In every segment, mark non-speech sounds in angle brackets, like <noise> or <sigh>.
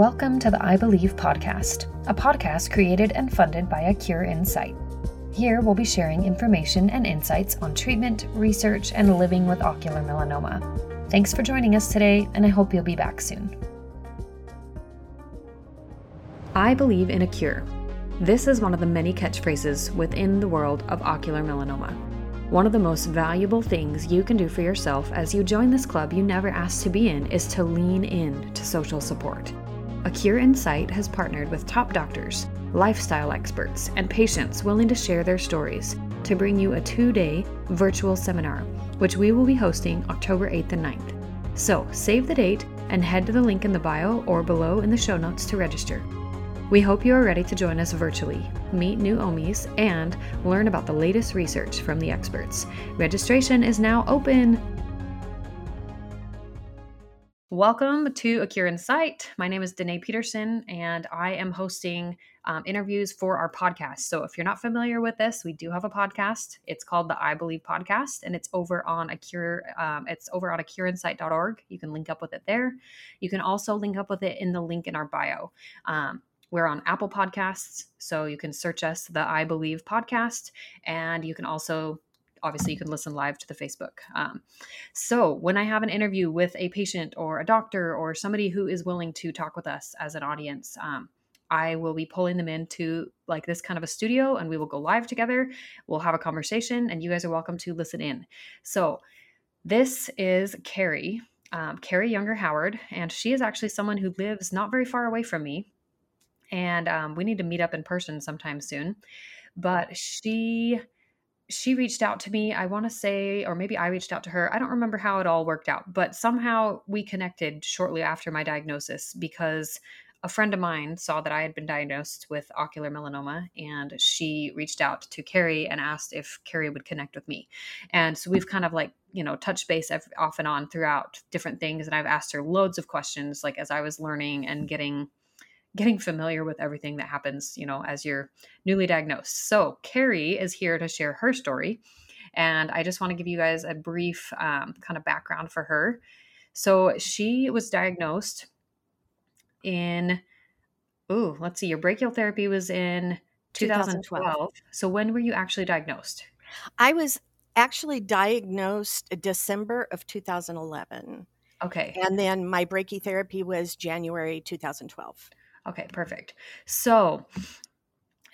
Welcome to the I Believe podcast, a podcast created and funded by A Cure in Sight. Here we'll be sharing information and insights on treatment, research, and living with ocular melanoma. Thanks for joining us today, and I hope you'll be back soon. I believe in a cure. This is one of the many catchphrases within the world of ocular melanoma. One of the most valuable things you can do for yourself as you join this club you never asked to be in is to lean in to social support. A Cure in has partnered with top doctors, lifestyle experts, and patients willing to share their stories to bring you a two day virtual seminar, which we will be hosting October 8th and 9th. So save the date and head to the link in the bio or below in the show notes to register. We hope you are ready to join us virtually, meet new OMIs, and learn about the latest research from the experts. Registration is now open. Welcome to A Cure in My name is Danae Peterson, and I am hosting um, interviews for our podcast. So, if you're not familiar with this, we do have a podcast. It's called the I Believe Podcast, and it's over on a cure. Um, it's over on a cureinsight.org. You can link up with it there. You can also link up with it in the link in our bio. Um, we're on Apple Podcasts, so you can search us the I Believe podcast, and you can also obviously you can listen live to the Facebook. Um, so when I have an interview with a patient or a doctor or somebody who is willing to talk with us as an audience, um, I will be pulling them into like this kind of a studio and we will go live together. We'll have a conversation and you guys are welcome to listen in. So this is Carrie, um, Carrie Younger Howard, and she is actually someone who lives not very far away from me. And um, we need to meet up in person sometime soon. But she she reached out to me, I want to say, or maybe I reached out to her. I don't remember how it all worked out, but somehow we connected shortly after my diagnosis because a friend of mine saw that I had been diagnosed with ocular melanoma and she reached out to Carrie and asked if Carrie would connect with me. And so we've kind of like, you know, touched base off and on throughout different things. And I've asked her loads of questions, like as I was learning and getting getting familiar with everything that happens, you know, as you're newly diagnosed. So, Carrie is here to share her story. And I just want to give you guys a brief um, kind of background for her. So, she was diagnosed in, oh, let's see, your brachytherapy was in 2012. 2012. So, when were you actually diagnosed? I was actually diagnosed December of 2011. Okay. And then my brachytherapy was January 2012. Okay, perfect. So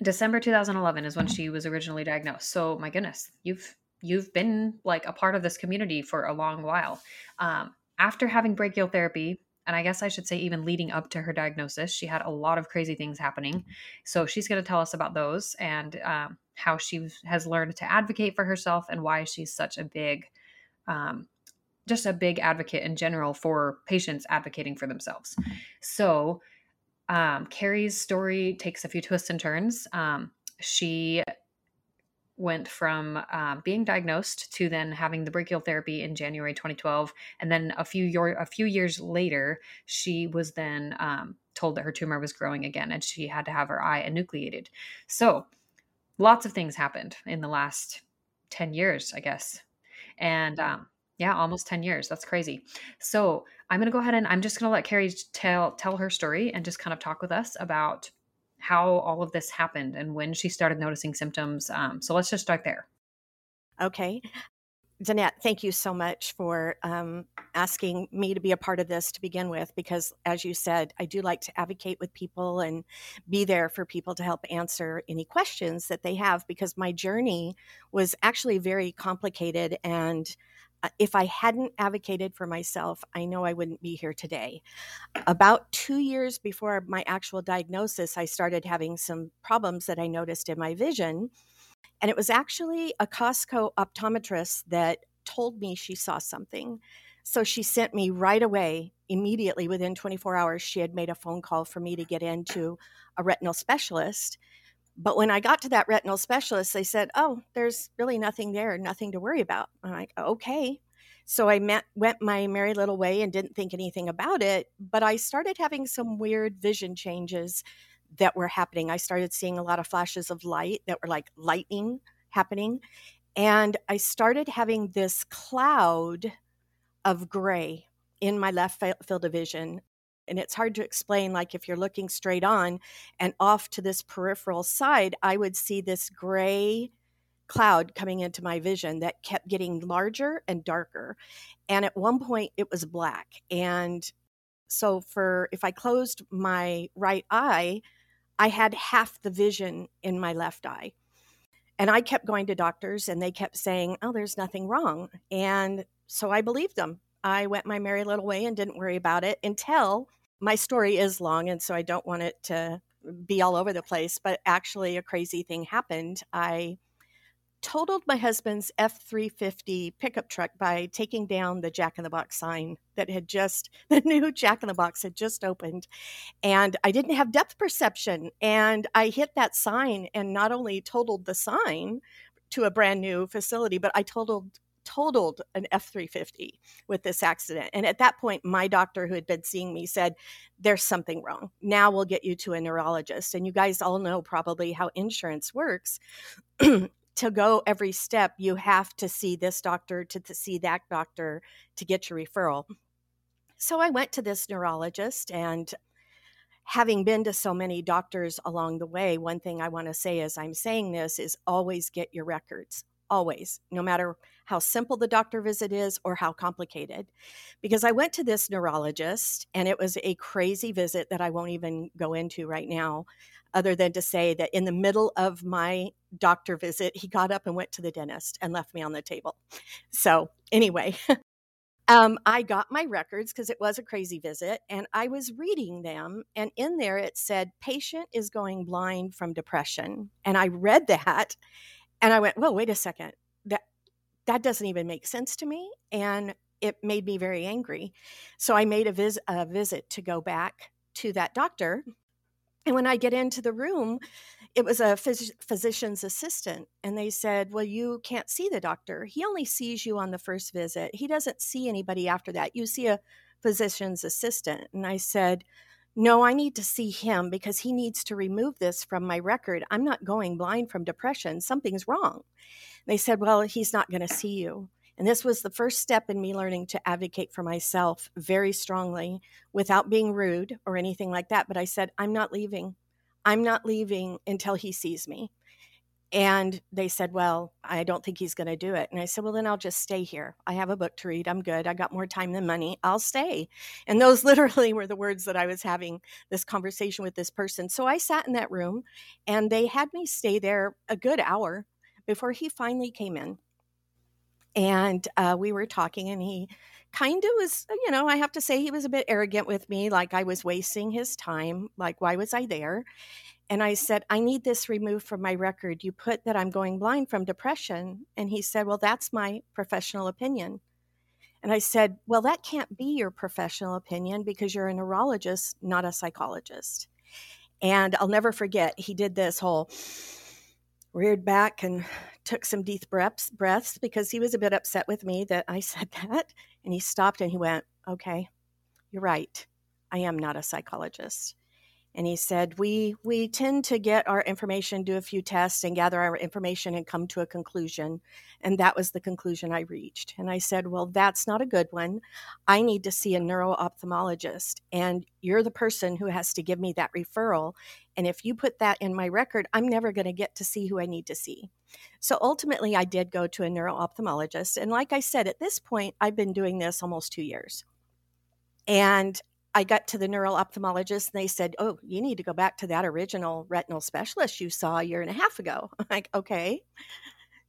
December 2011 is when she was originally diagnosed. So my goodness, you've you've been like a part of this community for a long while. Um, after having brachytherapy, and I guess I should say even leading up to her diagnosis, she had a lot of crazy things happening. So she's going to tell us about those and um, how she has learned to advocate for herself and why she's such a big, um, just a big advocate in general for patients advocating for themselves. So um, Carrie's story takes a few twists and turns. Um, she went from um, being diagnosed to then having the brachytherapy in January 2012, and then a few year, a few years later, she was then um, told that her tumor was growing again, and she had to have her eye enucleated. So, lots of things happened in the last 10 years, I guess, and um, yeah, almost 10 years. That's crazy. So I'm going to go ahead and I'm just going to let Carrie tell tell her story and just kind of talk with us about how all of this happened and when she started noticing symptoms. Um, so let's just start there. Okay. Danette, thank you so much for um, asking me to be a part of this to begin with, because as you said, I do like to advocate with people and be there for people to help answer any questions that they have, because my journey was actually very complicated and if I hadn't advocated for myself, I know I wouldn't be here today. About two years before my actual diagnosis, I started having some problems that I noticed in my vision. And it was actually a Costco optometrist that told me she saw something. So she sent me right away, immediately within 24 hours, she had made a phone call for me to get into a retinal specialist. But when I got to that retinal specialist, they said, "Oh, there's really nothing there, nothing to worry about." I'm like, "Okay." So I met, went my merry little way and didn't think anything about it. But I started having some weird vision changes that were happening. I started seeing a lot of flashes of light that were like lightning happening. And I started having this cloud of gray in my left field of vision and it's hard to explain like if you're looking straight on and off to this peripheral side i would see this gray cloud coming into my vision that kept getting larger and darker and at one point it was black and so for if i closed my right eye i had half the vision in my left eye and i kept going to doctors and they kept saying oh there's nothing wrong and so i believed them. I went my merry little way and didn't worry about it until my story is long, and so I don't want it to be all over the place, but actually, a crazy thing happened. I totaled my husband's F 350 pickup truck by taking down the Jack in the Box sign that had just, <laughs> the new Jack in the Box had just opened. And I didn't have depth perception. And I hit that sign and not only totaled the sign to a brand new facility, but I totaled totaled an F 350 with this accident. And at that point, my doctor who had been seeing me said, There's something wrong. Now we'll get you to a neurologist. And you guys all know probably how insurance works. <clears throat> to go every step, you have to see this doctor, to, to see that doctor to get your referral. So I went to this neurologist and having been to so many doctors along the way, one thing I want to say as I'm saying this is always get your records always, no matter how simple the doctor visit is or how complicated. Because I went to this neurologist and it was a crazy visit that I won't even go into right now, other than to say that in the middle of my doctor visit, he got up and went to the dentist and left me on the table. So, anyway. <laughs> Um, I got my records because it was a crazy visit and I was reading them. And in there it said, patient is going blind from depression. And I read <laughs> that and I went, "Well, wait a second. That that doesn't even make sense to me." And it made me very angry. So I made a, vis- a visit to go back to that doctor. And when I get into the room, it was a phys- physician's assistant. And they said, Well, you can't see the doctor. He only sees you on the first visit. He doesn't see anybody after that. You see a physician's assistant. And I said, no, I need to see him because he needs to remove this from my record. I'm not going blind from depression. Something's wrong. They said, Well, he's not going to see you. And this was the first step in me learning to advocate for myself very strongly without being rude or anything like that. But I said, I'm not leaving. I'm not leaving until he sees me. And they said, Well, I don't think he's going to do it. And I said, Well, then I'll just stay here. I have a book to read. I'm good. I got more time than money. I'll stay. And those <laughs> literally were the words that I was having this conversation with this person. So I sat in that room and they had me stay there a good hour before he finally came in. And uh, we were talking, and he kind of was, uh, you know, I have to say, he was a bit arrogant with me, like I was wasting his time. Like, why was I there? And I said, I need this removed from my record. You put that I'm going blind from depression. And he said, Well, that's my professional opinion. And I said, Well, that can't be your professional opinion because you're a neurologist, not a psychologist. And I'll never forget, he did this whole reared back and <sighs> took some deep breaths, breaths because he was a bit upset with me that I <laughs> said that. And he stopped and he went, Okay, you're right. I am not a psychologist and he said we we tend to get our information do a few tests and gather our information and come to a conclusion. And that was the conclusion i reached. And i said well that's not a good one. I need to see a neuro-ophthalmologist and you're the person who has to give me that referral. And if you put that in my record i'm never going to get to see who i need to see. So ultimately i did go to a neuro-ophthalmologist. And like i said at this point i've been doing this almost two years. And I got to the neuro-ophthalmologist and they said, Oh, you need to go back to that original retinal specialist you saw a year and a half ago. <laughs> I'm like, okay.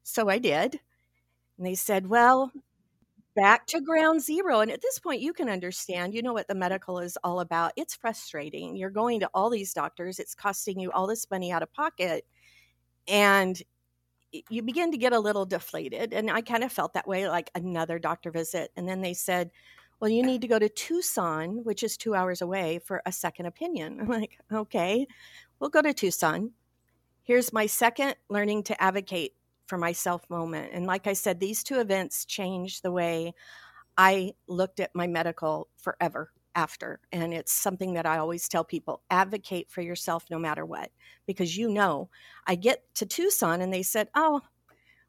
So I did. And they said, Well, back to ground zero. And at this point, you can understand, you know what the medical is all about. It's frustrating. You're going to all these doctors, it's costing you all this money out of pocket. And you begin to get a little deflated. And I kind of felt that way, like another doctor visit. And then they said, well, you need to go to Tucson, which is two hours away, for a second opinion. <laughs> I'm like, okay, we'll go to Tucson. Here's my second learning to advocate for myself moment. And like I said, these two events changed the way I looked at my medical forever after. And it's something that I always tell people advocate for yourself no matter what, because you know, I get to Tucson and they said, oh,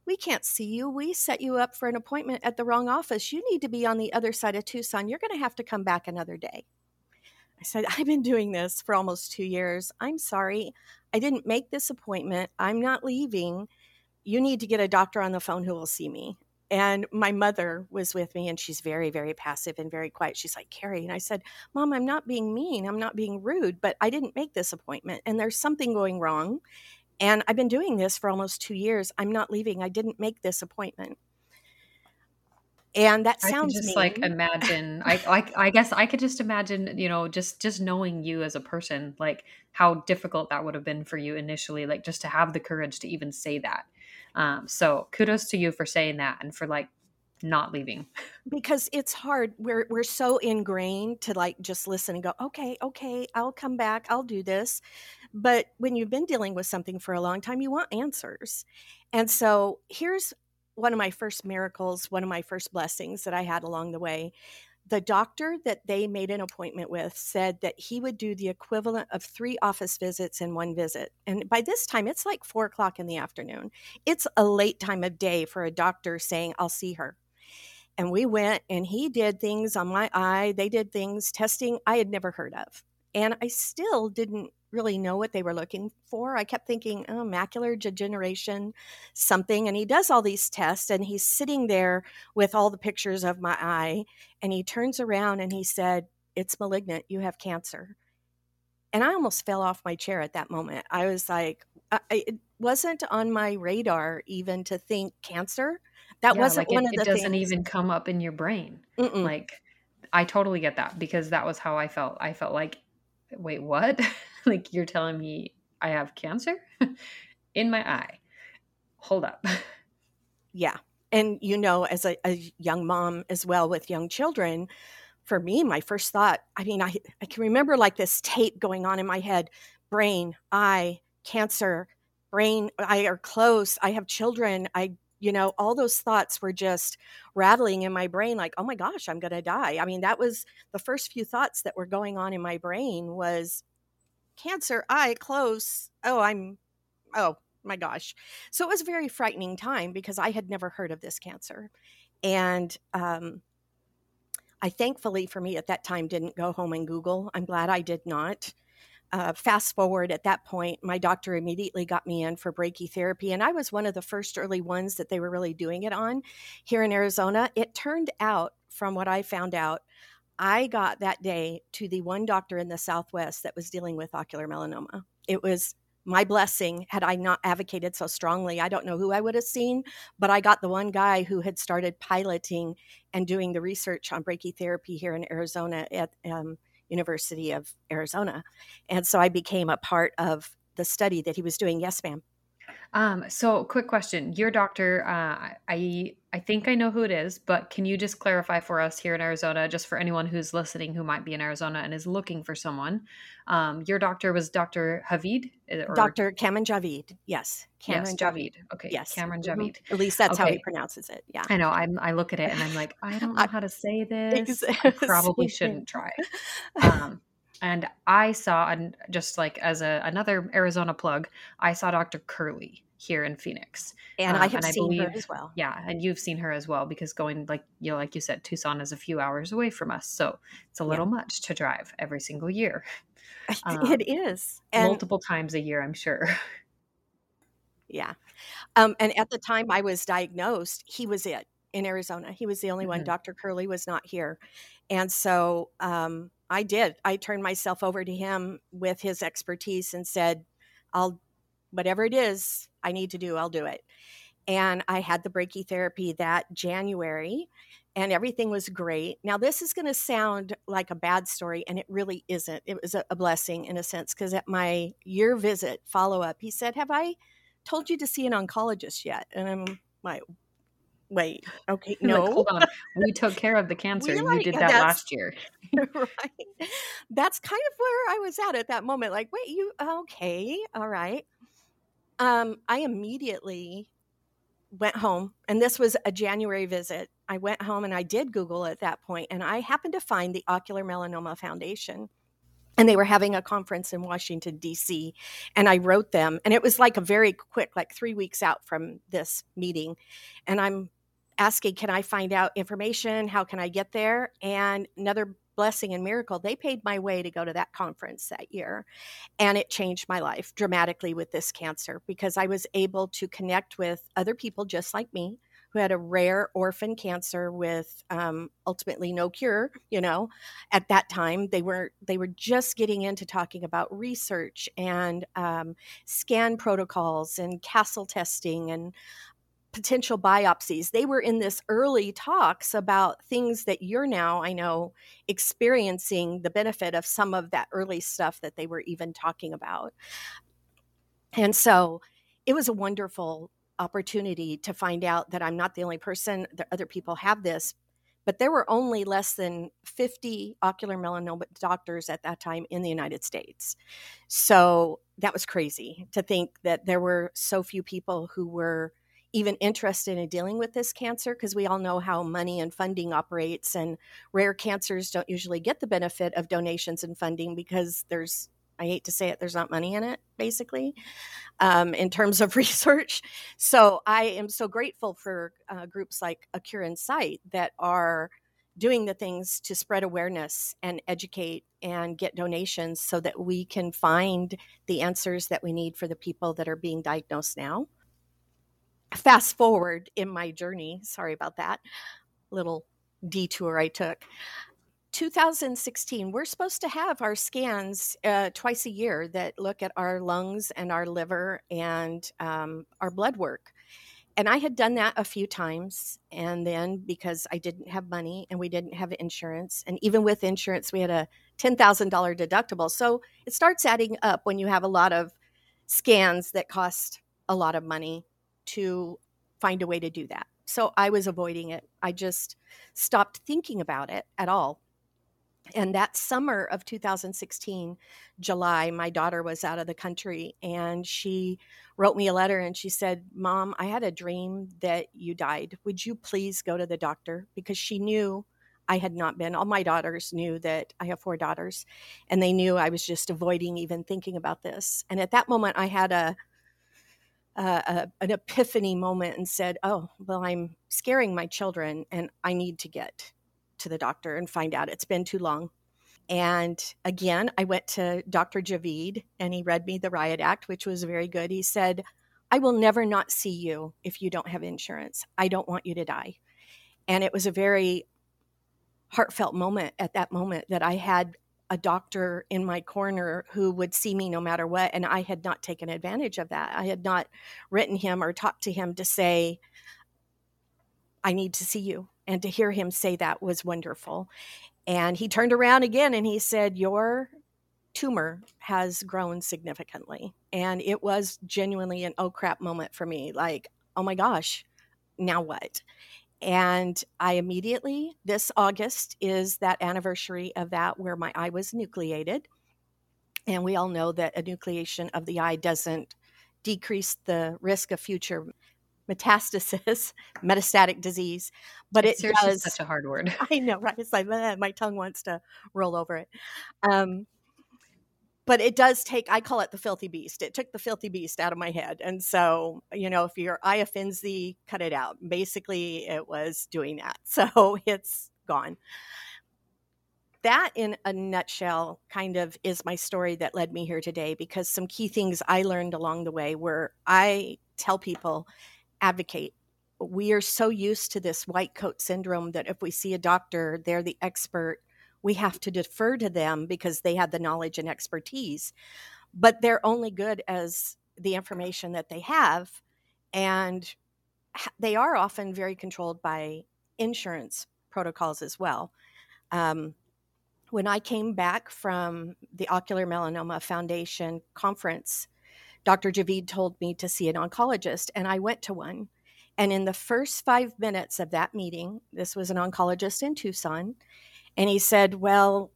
we can't see you. We set you up for an appointment at the wrong office. You need to be on the other side of Tucson. You're going to have to come back another day. I said, I've been doing this for almost two years. I'm sorry. I didn't make this appointment. I'm not leaving. You need to get a doctor on the phone who will see me. And my mother was with me, and she's very, very passive and very quiet. She's like, Carrie. And I said, Mom, I'm not being mean. I'm not being rude, but I didn't make this appointment, and there's something going wrong. And I've been doing this for almost two years. I'm not leaving. I didn't make this appointment. And that sounds just mean. like imagine. <laughs> I, I I guess I could just imagine. You know, just just knowing you as a person, like how difficult that would have been for you initially. Like just to have the courage to even say that. Um, so kudos to you for saying that and for like not leaving because it's hard we're we're so ingrained to like just listen and go okay okay I'll come back I'll do this but when you've been dealing with something for a long time you want answers and so here's one of my first miracles one of my first blessings that I had along the way the doctor that they made an appointment with said that he would do the equivalent of three office visits in one visit. And by this time, it's like four o'clock in the afternoon. It's a late time of day for a doctor saying, I'll see her. And we went and he did things on my eye. They did things, testing I had never heard of. And I still didn't really know what they were looking for. I kept thinking, oh, macular degeneration, something. And he does all these tests and he's sitting there with all the pictures of my eye. And he turns around and he said, It's malignant. You have cancer. And I almost fell off my chair at that moment. I was like, I, wasn't on my radar even to think cancer. That yeah, wasn't like one it, of the It doesn't things. even come up in your brain. Mm-mm. Like, I totally get that because that was how I felt. I felt like, wait, what? <laughs> like, you're telling me I have cancer <laughs> in my eye. Hold up. Yeah. And, you know, as a, a young mom as well with young children, for me, my first thought, I mean, I, I can remember like this tape going on in my head brain, eye, cancer, brain, eye are close. I have children. I you know, all those thoughts were just rattling in my brain like, oh my gosh, I'm going to die. I mean, that was the first few thoughts that were going on in my brain was cancer, eye close. Oh, I'm, oh my gosh. So it was a very frightening time because I had never heard of this cancer. And, um, I thankfully for me at that time didn't go home and Google. I'm glad I did not uh, fast forward at that point, my doctor immediately got me in for brachytherapy, and I was one of the first early ones that they were really doing it on here in Arizona. It turned out, from what I found out, I got that day to the one doctor in the Southwest that was dealing with ocular melanoma. It was my blessing had I not advocated so strongly. I don't know who I would have seen, but I got the one guy who had started piloting and doing the research on brachytherapy here in Arizona at um, University of Arizona. And so I became a part of the study that he was doing. Yes, ma'am. Um, so quick question. Your doctor, uh, I I think I know who it is, but can you just clarify for us here in Arizona, just for anyone who's listening who might be in Arizona and is looking for someone? Um, your doctor was Dr. Havid? Eh, or, Dr. Cameron Javid. Yes. Cameron yes, Javid. Okay. Yes. Cameron mm-hmm. Javid. At least that's okay. how he pronounces it. Yeah. I know. I'm, I look at it and I'm like, I don't know how to say this. I <laughs> probably shouldn't try. <laughs> Um, and I saw, just like as a another Arizona plug, I saw Dr. Curley here in Phoenix, and um, I have and seen I believe, her as well. Yeah, and you've seen her as well because going like you know, like you said, Tucson is a few hours away from us, so it's a little yeah. much to drive every single year. <laughs> Um, it is and multiple times a year, I'm sure. Yeah, um, and at the time I was diagnosed, he was it in Arizona. He was the only mm-hmm. one. Dr. Curley was not here, and so um, I did. I turned myself over to him with his expertise and said, I'll, whatever it is I need to do, I'll do it. And I had the brachytherapy that January, and everything was great. Now, this is going to sound like a bad story, and it really isn't. It was a, blessing in a sense, because at my year visit follow up, he said, Have I told you to see an oncologist yet? And I'm like, wait, okay, <laughs> no. like, hold on. We took care of the cancer. Like, you did that last year. <laughs> right. That's kind of where I was at at that moment. Like, wait, you, okay, all right. Um, I immediately went home, and this was a January visit. I went home and I did Google at that point, and I happened to find the Ocular Melanoma Foundation and they were having a conference in Washington D.C. and I wrote them and it was like a very quick like 3 weeks out from this meeting and I'm asking, Can I find out information? How can I get there? And another blessing and miracle, they paid my way to go to that conference that year. And it changed my life dramatically with this cancer because I was able to connect with other people just like me who had a rare orphan cancer with um, ultimately no cure you know at that time they were they were just getting into talking about research and um, scan protocols and castle testing and potential biopsies. They were in this early talks about things that you're now, I know, experiencing the benefit of some of that early stuff that they were even talking about. And so it was a wonderful opportunity to find out that I'm not the only person, that other people have this. But there were only less than 50 ocular melanoma doctors at that time in the United States. So that was crazy to think that there were so few people who were even interested in dealing with this cancer because we all know how money and funding operates and rare cancers don't usually get the benefit of donations and funding because there's i hate to say it there's not money in it basically um, in terms of <laughs> research. So i am so grateful for uh, groups like a cure in sight that are doing the things to spread awareness and educate and get donations so that we can find the answers that we need for the people that are being diagnosed now fast forward in my journey, sorry about that little detour I took. 2016, we're supposed to have our scans uh, twice a year that look at our lungs and our liver and um, our blood work. And I had done that a few times. And then because I didn't have money and we didn't have insurance, and even with insurance, we had a $10,000 deductible. So it starts adding up when you have a lot of scans that cost a lot of money to find a way to do that. So I was avoiding it. I just stopped thinking about it at all. And that summer of 2016, July, my daughter was out of the country and she wrote me a letter and she said, Mom, I had a dream that you died. Would you please go to the doctor? Because she knew I had not been. All my daughters knew that I have four daughters and they knew I was just avoiding even thinking about this. And at that moment, I had a a, an epiphany moment and said, Oh, well, I'm scaring my children and I need to get to the doctor and find out. It's been too long. And again, I went to Dr. Javid and he read me the Riot Act, which was very good. He said, I will never not see you if you don't have insurance. I don't want you to die. And it was a very heartfelt moment at that moment that I had a doctor in my corner who would see me no matter what. And I had not taken advantage of that. I had not written him or talked to him to say, I need to see you. And to hear him say that was wonderful. And he turned around again and he said, Your tumor has grown significantly. And it was genuinely an oh crap moment for me. Like, oh my gosh, now what? And I immediately, this August is that anniversary of that where my eye was enucleated. And we all know that an enucleation of the eye doesn't decrease the risk of future metastasis, <laughs> metastatic disease, but it Seriously, does. Such a hard word. <laughs> I know, right? It's like my tongue wants to roll over it. Um, but it does take i call it the filthy beast. It took the filthy beast out of my head. And so you know if your eye offends thee cut it out. Basically it was doing that. <laughs> So it's gone. That in a nutshell kind of is my story that led me here today because some key things i learned along the way were i tell people advocate. We are so used to this white coat syndrome that if we see a doctor they're the expert we have to defer to them because they have the knowledge and expertise but they're only good as the information that they have and they are often very controlled by insurance protocols as well. Um, when i came back from the ocular melanoma foundation conference dr javid told me to see an oncologist and i went to one. And in the first five minutes of that meeting this was an oncologist in tucson and he said, Well,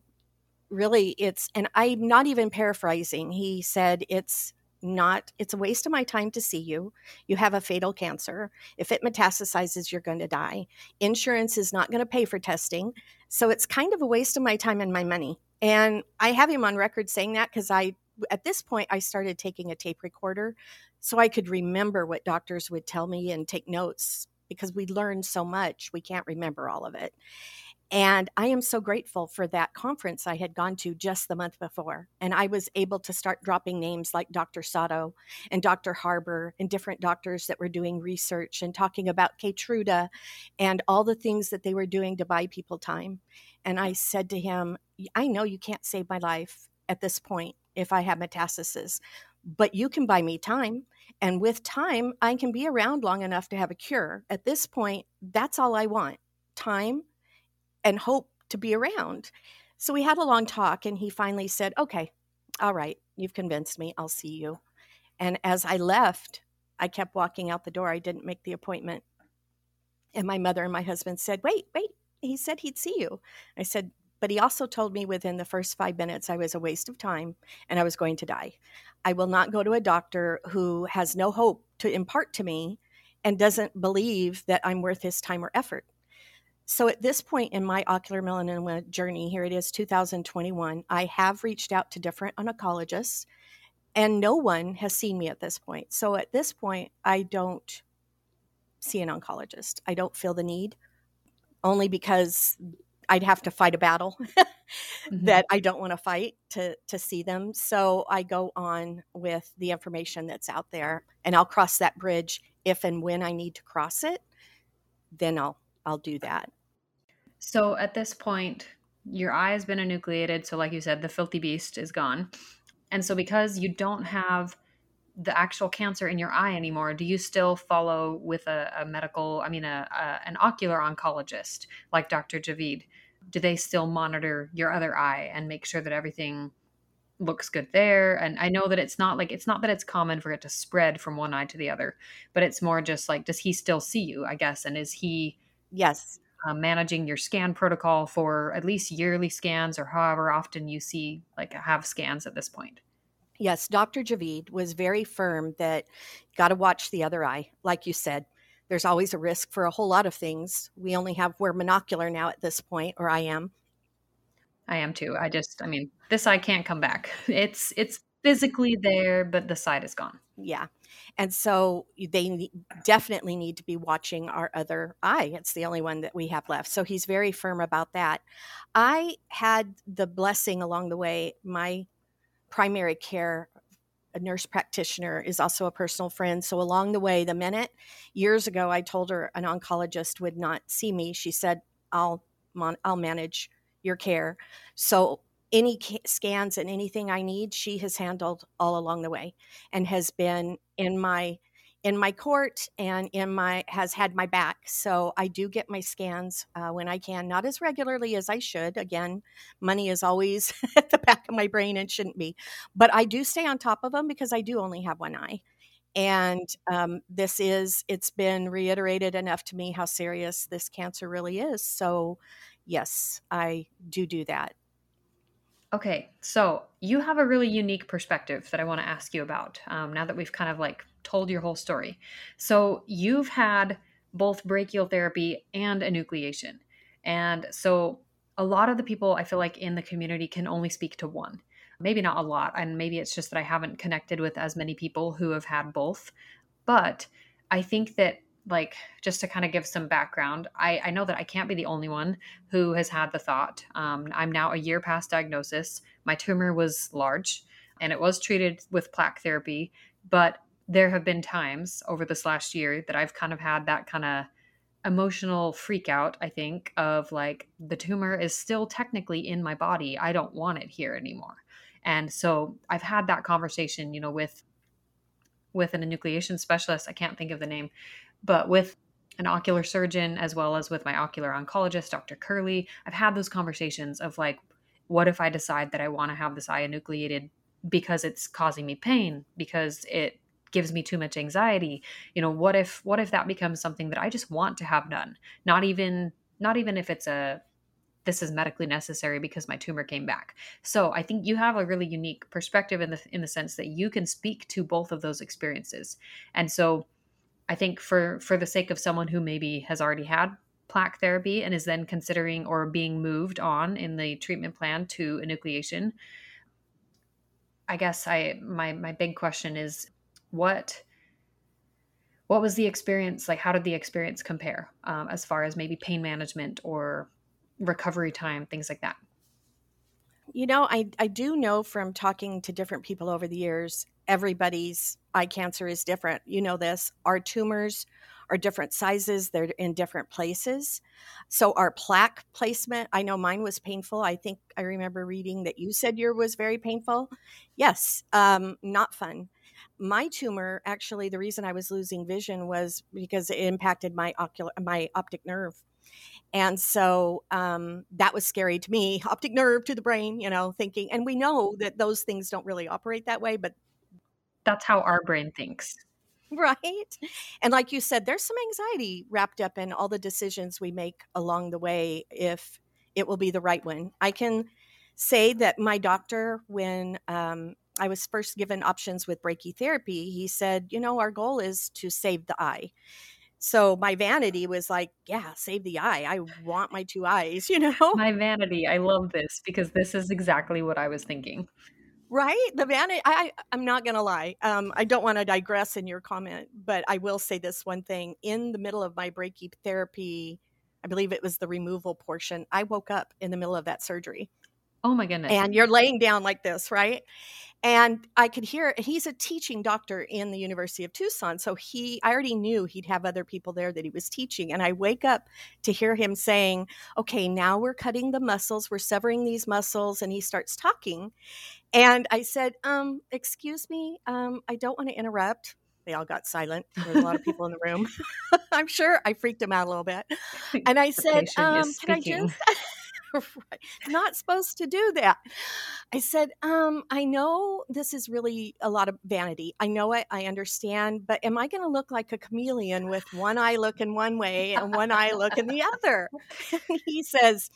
really, it's, and I'm not even paraphrasing. He said, It's not, it's a waste of my time to see you. You have a fatal cancer. If it metastasizes, you're going to die. Insurance is not going to pay for testing. So it's kind of a waste of my time and my money. And I have him on record saying that because I, at this point, I started taking a tape recorder so I could remember what doctors would tell me and take notes because we learn so much, we can't remember all of it. And I am so grateful for that conference I had gone to just the month before. And I was able to start dropping names like Dr. Sato and Dr. Harbour and different doctors that were doing research and talking about Keytruda and all the things that they were doing to buy people time. And I said to him, I know you can't save my life at this point if I have metastasis, but you can buy me time. And with time, I can be around long enough to have a cure. At this point, that's all I want time and hope to be around. So we had a long talk, and he finally said, Okay, all right, you've convinced me. I'll see you. And as I left, I kept walking out the door. I didn't make the appointment. And my mother and my husband said, Wait, wait. He said he'd see you. I said, But he also told me within the first five minutes I was a waste of time and I was going to die. I will not go to a doctor who has no hope to impart to me and doesn't believe that I'm worth his time or effort. So at this point in my ocular melanoma journey, here it is 2021, I have reached out to different oncologists and no one has seen me at this point. So at this point, I don't see an oncologist. I don't feel the need only because I'd have to fight a battle <laughs> mm-hmm. that I don't want to fight to to see them. So I go on with the information that's out there and I'll cross that bridge if and when I need to cross it. Then I'll I'll do that. So at this point, your eye has been enucleated. So, like you said, the filthy beast is gone. And so, because you don't have the actual cancer in your eye anymore, do you still follow with a, a medical, I mean, a, a, an ocular oncologist like Dr. Javid? Do they still monitor your other eye and make sure that everything looks good there? And I know that it's not like, it's not that it's common for it to spread from one eye to the other, but it's more just like, does he still see you, I guess? And is he Yes. Um, managing your scan protocol for at least yearly scans or however often you see like have scans at this point. Yes, Dr. Javid was very firm that got to watch the other eye. Like you said, there's always a risk for a whole lot of things. We only have we're monocular now at this point, or I am. I am too. I just, I mean, this eye can't come back. <laughs> It's it's physically there, but the side is gone. Yeah. And so they definitely need to be watching our other eye. It's the only one that we have left. So he's very firm about that. I had the blessing along the way. My primary care a nurse practitioner is also a personal friend. So along the way, the minute years ago I told her an oncologist would not see me, she said, "I'll I'll manage your care." So any scans and anything I need, she has handled all along the way and has been in my in my court and in my has had my back. So I do get my scans uh, when I can, not as regularly as I should. Again, money is always <laughs> at the back of my brain and shouldn't be, but I do stay on top of them because I do only have one eye. And um, this is it's been reiterated enough to me how serious this cancer really is. So yes, I do do that. Okay, so you have a really unique perspective that I want to ask you about um, now that we've kind of like told your whole story. So you've had both brachytherapy and enucleation. And so a lot of the people I feel like in the community can only speak to one. Maybe not a lot, and maybe it's just that I haven't connected with as many people who have had both. But I think that like just to kind of give some background I, I know that i can't be the only one who has had the thought. Um, i'm now a year past diagnosis. My tumor was large and it was treated with plaque therapy but there have been times over this last year that i've kind of had that kind of emotional freak out i think of like the tumor is still technically in my body. I don't want it here anymore. And so i've had that conversation you know with with an enucleation specialist. I can't think of the name but with an ocular surgeon as well as with my ocular oncologist, Dr. Curley, I've had those conversations of like, what if I decide that I want to have this eye enucleated because it's causing me pain, because it gives me too much anxiety? You know what if what if that becomes something that i just want to have done? Not even not even if it's a this is medically necessary because my tumor came back. So i think you have a really unique perspective in the in the sense that you can speak to both of those experiences. And so I think for for the sake of someone who maybe has already had plaque therapy and is then considering or being moved on in the treatment plan to enucleation, I guess I my my big question is what what was the experience like? How did the experience compare um, as far as maybe pain management or recovery time, things like that? You know, I, I do know from talking to different people over the years, everybody's eye cancer is different. You know this. Our tumors are different sizes, they're in different places. So, our plaque placement, I know mine was painful. I think I remember reading that you said yours was very painful. Yes, um, not fun. My tumor, actually, the reason I was losing vision was because it impacted my ocular, my optic nerve. And so um, that was scary to me. Optic nerve to the brain, you know, thinking, and we know that those things don't really operate that way, but that's how our brain thinks. Right. And like you said, there's some anxiety wrapped up in all the decisions we make along the way if it will be the right one. I can say that my doctor, when um, I was first given options with brachytherapy, he said, you know, our goal is to save the eye. So my vanity was like, yeah, save the eye. I want my two eyes, <laughs> you know? My vanity. I love this because this is exactly what I was thinking. Right? The vanity. I, I'm not going to lie. Um, I don't want to digress in your comment, but I will say this one thing. In the middle of my brachytherapy, I believe it was the removal portion, I woke up in the middle of that surgery. Oh my goodness. And you're laying down like this, right? And I could hear he's a teaching doctor in the University of Tucson. So he, I already knew he'd have other people there that he was teaching. And I wake up to hear him saying, okay, now we're cutting the muscles, we're severing these muscles. And he starts talking. And I said, um, excuse me, um, I don't want to interrupt. They all got silent. There was a lot of people in the room. <laughs> I'm sure I freaked them out a little bit. <laughs> And I said, um, can I just <laughs> right. Not supposed to do that. I said, um, I know this is really a lot of vanity. I know it, I understand, but am I going to look like a chameleon with one eye looking one way and one eye looking the other? He says,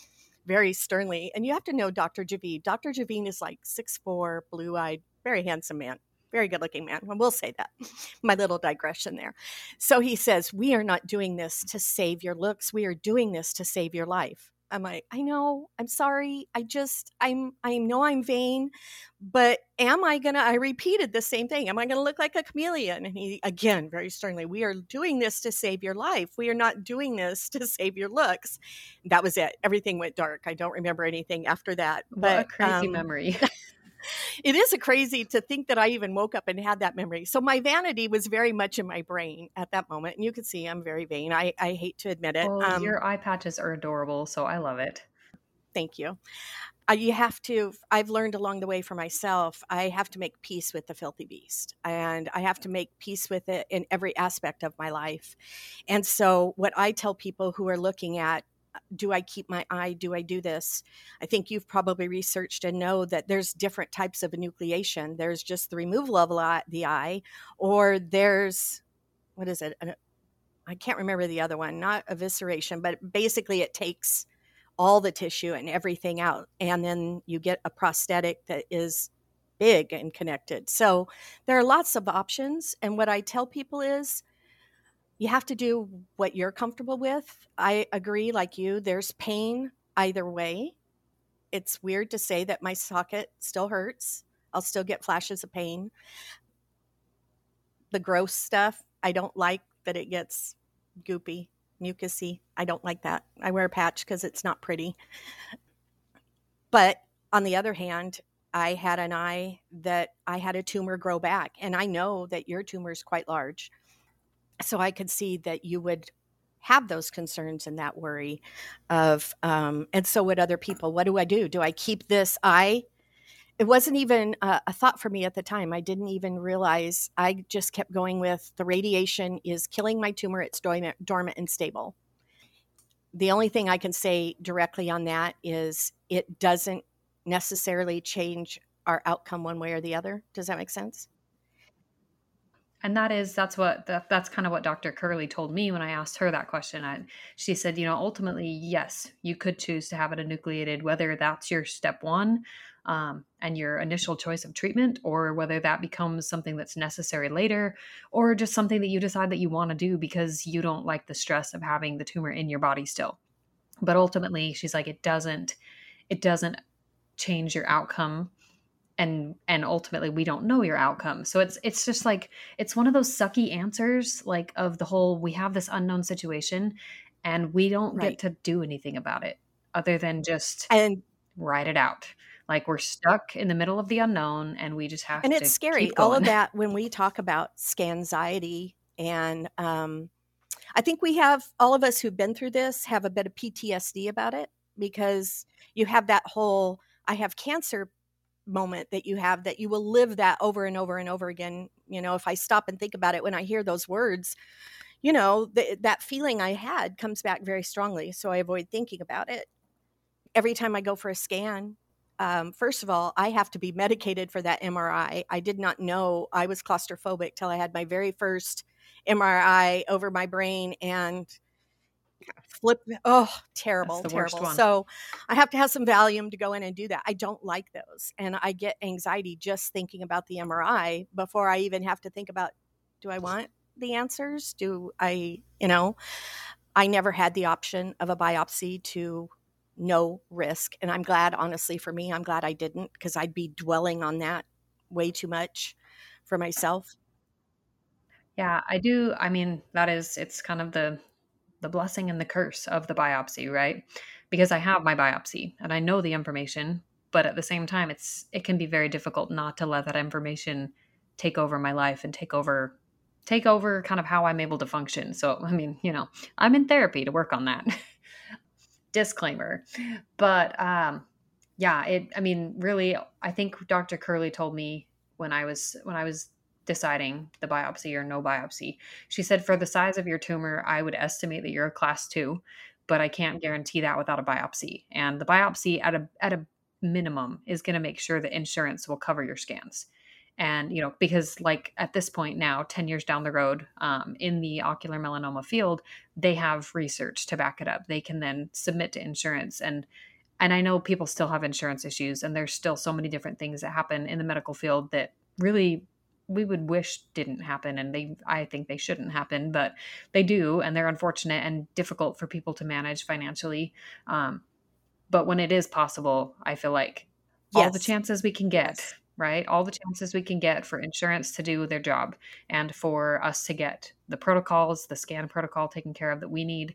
very sternly, and you have to know Dr. Javid. Dr. Javid is like six four, blue eyed, very handsome man very good looking man. We'll say that. <laughs> My little digression there. So he says, We are not doing this to save your looks. We are doing this to save your life. I'm like, I know, I'm sorry. I just, I'm, I know I'm vain, but am I gonna, I repeated the same thing. Am I gonna look like a chameleon? And he, again, very sternly, we are doing this to save your life. We are not doing this <laughs> to save your looks. That was it. Everything went dark. I don't remember anything after that. What but, a crazy um, memory. <laughs> <laughs> it is a crazy to think that I even woke up and had that memory. So my vanity was very much in my brain at that moment. And you can see I'm very vain. I, I hate to admit it. Well, um, your eye patches are adorable. So I love it. Thank you. Uh, you have to, I've learned along the way for myself, I have to make peace with the filthy beast and I have to make peace with it in every aspect of my life. And so, what I tell people who are looking at do I keep my eye? Do I do this? I think you've probably researched and know that there's different types of enucleation. There's just the removal of the eye, or there's what is it? I can't remember the other one, not evisceration, but basically it takes all the tissue and everything out. And then you get a prosthetic that is big and connected. So there are lots of options. And what I tell people is, you have to do what you're comfortable with. I agree, like you, there's pain either way. It's weird to say that my socket still hurts. I'll still get flashes of pain. The gross stuff, I don't like that it gets goopy, mucusy. I don't like that. I wear a patch because it's not pretty. But on the other hand, I had an eye that I had a tumor grow back, and I know that your tumor is quite large so I could see that you would have those concerns and that worry of um, and so would other people what do i do? Do i keep this? Eye it wasn't even a, a, thought for me at the time. I didn't even realize i just kept going with the radiation is killing my tumor it's dormant, dormant and stable. The only thing i can say directly on that is it doesn't necessarily change our outcome one way or the other. Does that make sense and that is that's what that, that's kind of what dr curley told me when i asked her that question. I, she said you know ultimately yes you could choose to have it enucleated whether that's your step one um, and your initial choice of treatment or whether that becomes something that's necessary later or just something that you decide that you want to do because you don't like the stress of having the tumor in your body still. But ultimately she's like it doesn't it doesn't change your outcome and and ultimately we don't know your outcome. So it's it's just like it's one of those sucky answers like of the whole we have this unknown situation and we don't right. get to do anything about it other than just and write it out. Like we're stuck in the middle of the unknown and we just have to and to it's scary. all of that when we talk about scanxiety and um i think we have all of us who've been through this have a bit of ptsd about it because you have that whole i have cancer moment that you have that you will live that over and over and over again you know if i stop and think about it when i hear those words you know th- that feeling i had comes back very strongly so i avoid thinking about it. Every time i go for a scan um, first of all i have to be medicated for that mri i. Did not know i was claustrophobic till i had my very first mri over my brain and flip oh terrible terrible. so i have to have some valium to go in and do that. I don't like those and i get anxiety just thinking about the mri before i even have to think about do i want the answers? Do i you know? I never had the option of a biopsy to no risk and i'm glad honestly for me i'm glad i didn't because i'd be dwelling on that way too much for myself. Yeah i do i mean that is it's kind of the the blessing and the curse of the biopsy, right? Because I have my biopsy and I know the information, but at the same time it's it can be very difficult not to let that information take over my life and take over take over kind of how I'm able to function. So, I mean, you know, I'm in therapy to work on that. <laughs> Disclaimer. But um yeah, it I mean, really I think Dr. Curley told me when I was when I was deciding the biopsy or no biopsy. She said, for the size of your tumor, I would estimate that you're a class two, but I can't guarantee that without a biopsy. And the biopsy at a at a minimum is going to make sure that insurance will cover your scans. And you know, because like at this point now, ten years down the road, um, in the ocular melanoma field, they have research to back it up. They can then submit to insurance and and I know people still have insurance issues, and there's still so many different things that happen in the medical field that really we would wish didn't happen and they i think they shouldn't happen but they do and they're unfortunate and difficult for people to manage financially um, but when it is possible i feel like yes. all the chances we can get yes. right all the chances we can get for insurance to do their job and for us to get the protocols the scan protocol taken care of that we need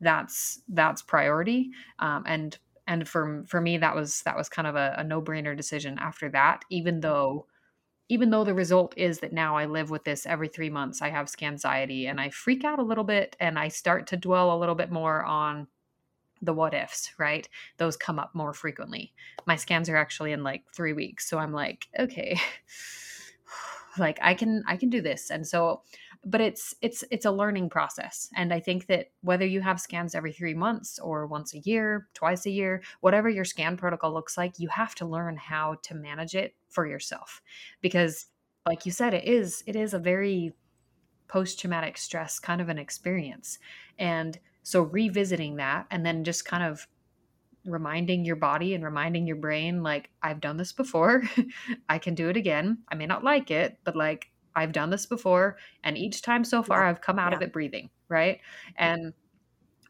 that's that's priority um, and and for for me that was that was kind of a, a no-brainer decision after that even though even though the result is that now I live with this every three months, I have scanxiety and I freak out a little bit and I start to dwell a little bit more on the what ifs, right? Those come up more frequently. My scans are actually in like three weeks. So I'm like, okay, <sighs> like I can, I can do this. And so but it's it's it's a learning process and i think that whether you have scans every 3 months or once a year twice a year whatever your scan protocol looks like you have to learn how to manage it for yourself because like you said it is it is a very post traumatic stress kind of an experience and so revisiting that and then just kind of reminding your body and reminding your brain like I've done this before. <laughs> I can do it again. I may not like it, but like I've done this before, and each time so far, yeah. I've come out yeah. of it breathing, right? And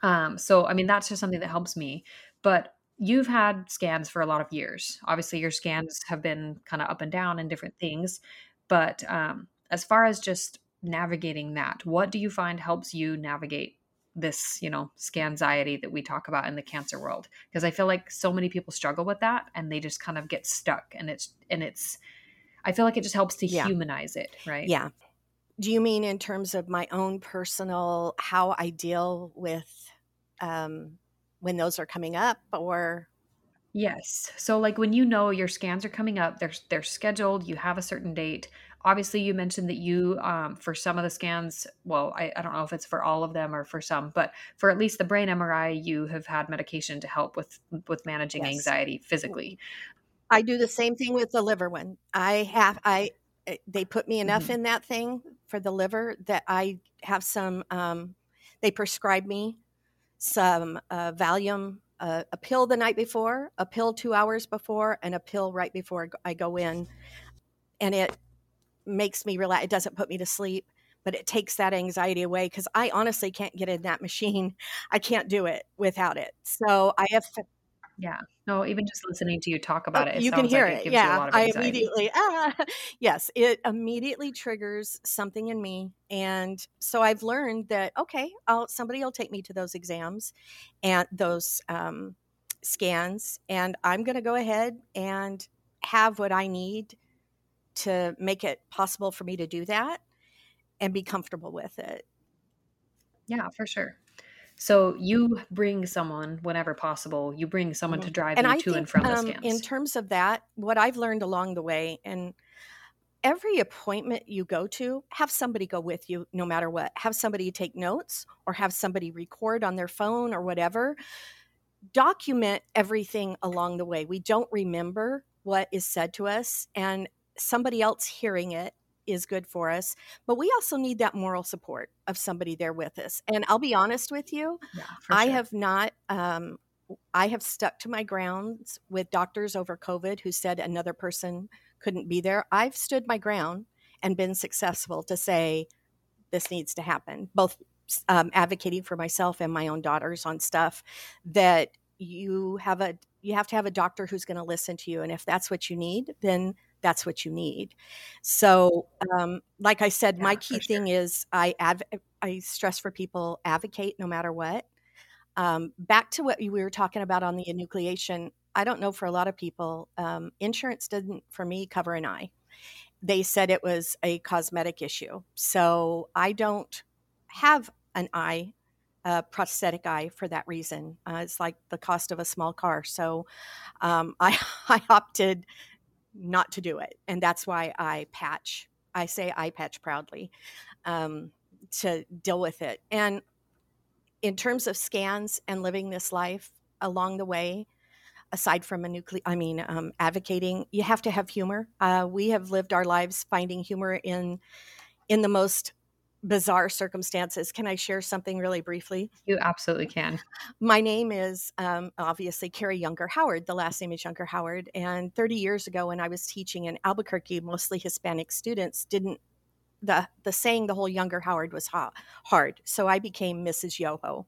um, so, I mean, that's just something that helps me. But you've had scans for a lot of years. Obviously, your scans have been kind of up and down and different things. But um, as far as just navigating that, what do you find helps you navigate this, you know, scanxiety that we talk about in the cancer world? Because I feel like so many people struggle with that, and they just kind of get stuck, and it's and it's I feel like it just helps to yeah. humanize it, right? Yeah. Do you mean in terms of my own personal how I deal with um, when those are coming up, or Yes. So like when you know your scans are coming up, they're they're scheduled, you have a certain date. Obviously, you mentioned that you um, for some of the scans, well, I, I don't know if it's for all of them or for some, but for at least the brain MRI, you have had medication to help with with managing yes. anxiety physically. I do the same thing with the liver one. I have I eh, they put me enough mm-hmm. in that thing for the liver that I have some. Um, they prescribe me some uh, Valium, uh, a pill the night before, a pill two hours before, and a pill right before I go in, and it makes me relax. It doesn't put me to sleep, but it takes that anxiety away because I honestly can't get in that machine. <laughs> I can't do it without it. So I have Yeah. No, even just listening to you talk about Oh, it, it you can hear like it it. gives you a Yeah. lot of I immediately, ah, <laughs> yes, it immediately triggers something in me. And so I've learned that, okay, I'll, somebody will take me to those exams and those um, scans, and I'm going to go ahead and have what I need to make it possible for me to do that and be comfortable with it. Yeah, for sure. So you bring someone whenever possible. You bring someone Mhm. to drive And you I to and think from the um, in terms of that, what I've learned along the way, and every appointment you go to, have somebody go with you no matter what. Have somebody take notes or have somebody record on their phone or whatever. Document everything along the way. We don't remember what is said to us, and somebody else hearing it is good for us. But we also need that moral support of somebody there with us. And I'll be honest with you, yeah, I sure. have not. Um, I have stuck to my grounds with doctors over COVID who said another person couldn't be there. I've stood my ground and been successful to say this needs to happen. Both um, advocating for myself and my own daughters on stuff that you have a you have to have a doctor who's going to listen to you, and if that's what you need, then that's what you need. So, um, like I said, my key for sure. thing is I adv- I stress for people advocate no matter what. Um, back to what we were talking about on the enucleation, I don't know for a lot of people, um, insurance didn't for me cover an eye. They said it was a cosmetic issue, so I don't have an eye, a prosthetic eye for that reason. Uh, it's like the cost of a small car, so um, I <laughs> I opted not to do it, and that's why I patch. I say I patch proudly um, to deal with it. And in terms of scans and living this life along the way, aside from a nuclear, I mean, um, advocating, you have to have humor. Uh, we have lived our lives finding humor in in the most bizarre circumstances. Can I share something really briefly? You absolutely can. My name is um, obviously Carrie Younger Howard. The last name is Younger Howard. And 30 years ago, when I was teaching in Albuquerque, mostly Hispanic students didn't the the saying the whole Younger Howard was ha- hard. So I became Mrs. Yoho,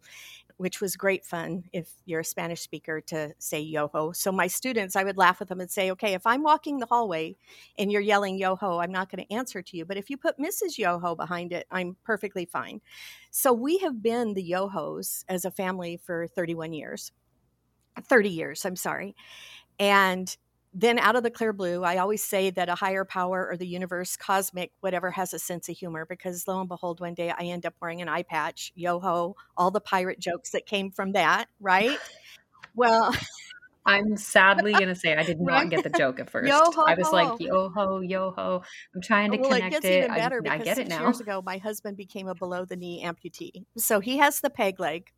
which was great fun if you're a Spanish speaker to say Yoho. So my students, I would laugh with them and say, okay, if I'm walking the hallway and you're yelling Yoho, I'm not going to answer to you. But if you put Mrs. Yoho behind it, I'm perfectly fine. So we have been the Yohos as a family for 31 years. 30 years, I'm sorry. And then out of the clear blue, I always say that a higher power or the universe, cosmic, whatever, has a sense of humor because lo and behold, one day I end up wearing an eye patch, yo ho, all the pirate jokes that came from that, right? Well, <laughs> I'm sadly gonna say I did not get the joke at <laughs> first. Yo ho I was like, yo ho, yo ho. I'm trying to well, it connect gets it. even I, better I because get it now. years ago, my husband became a below the knee amputee. So he has the peg leg.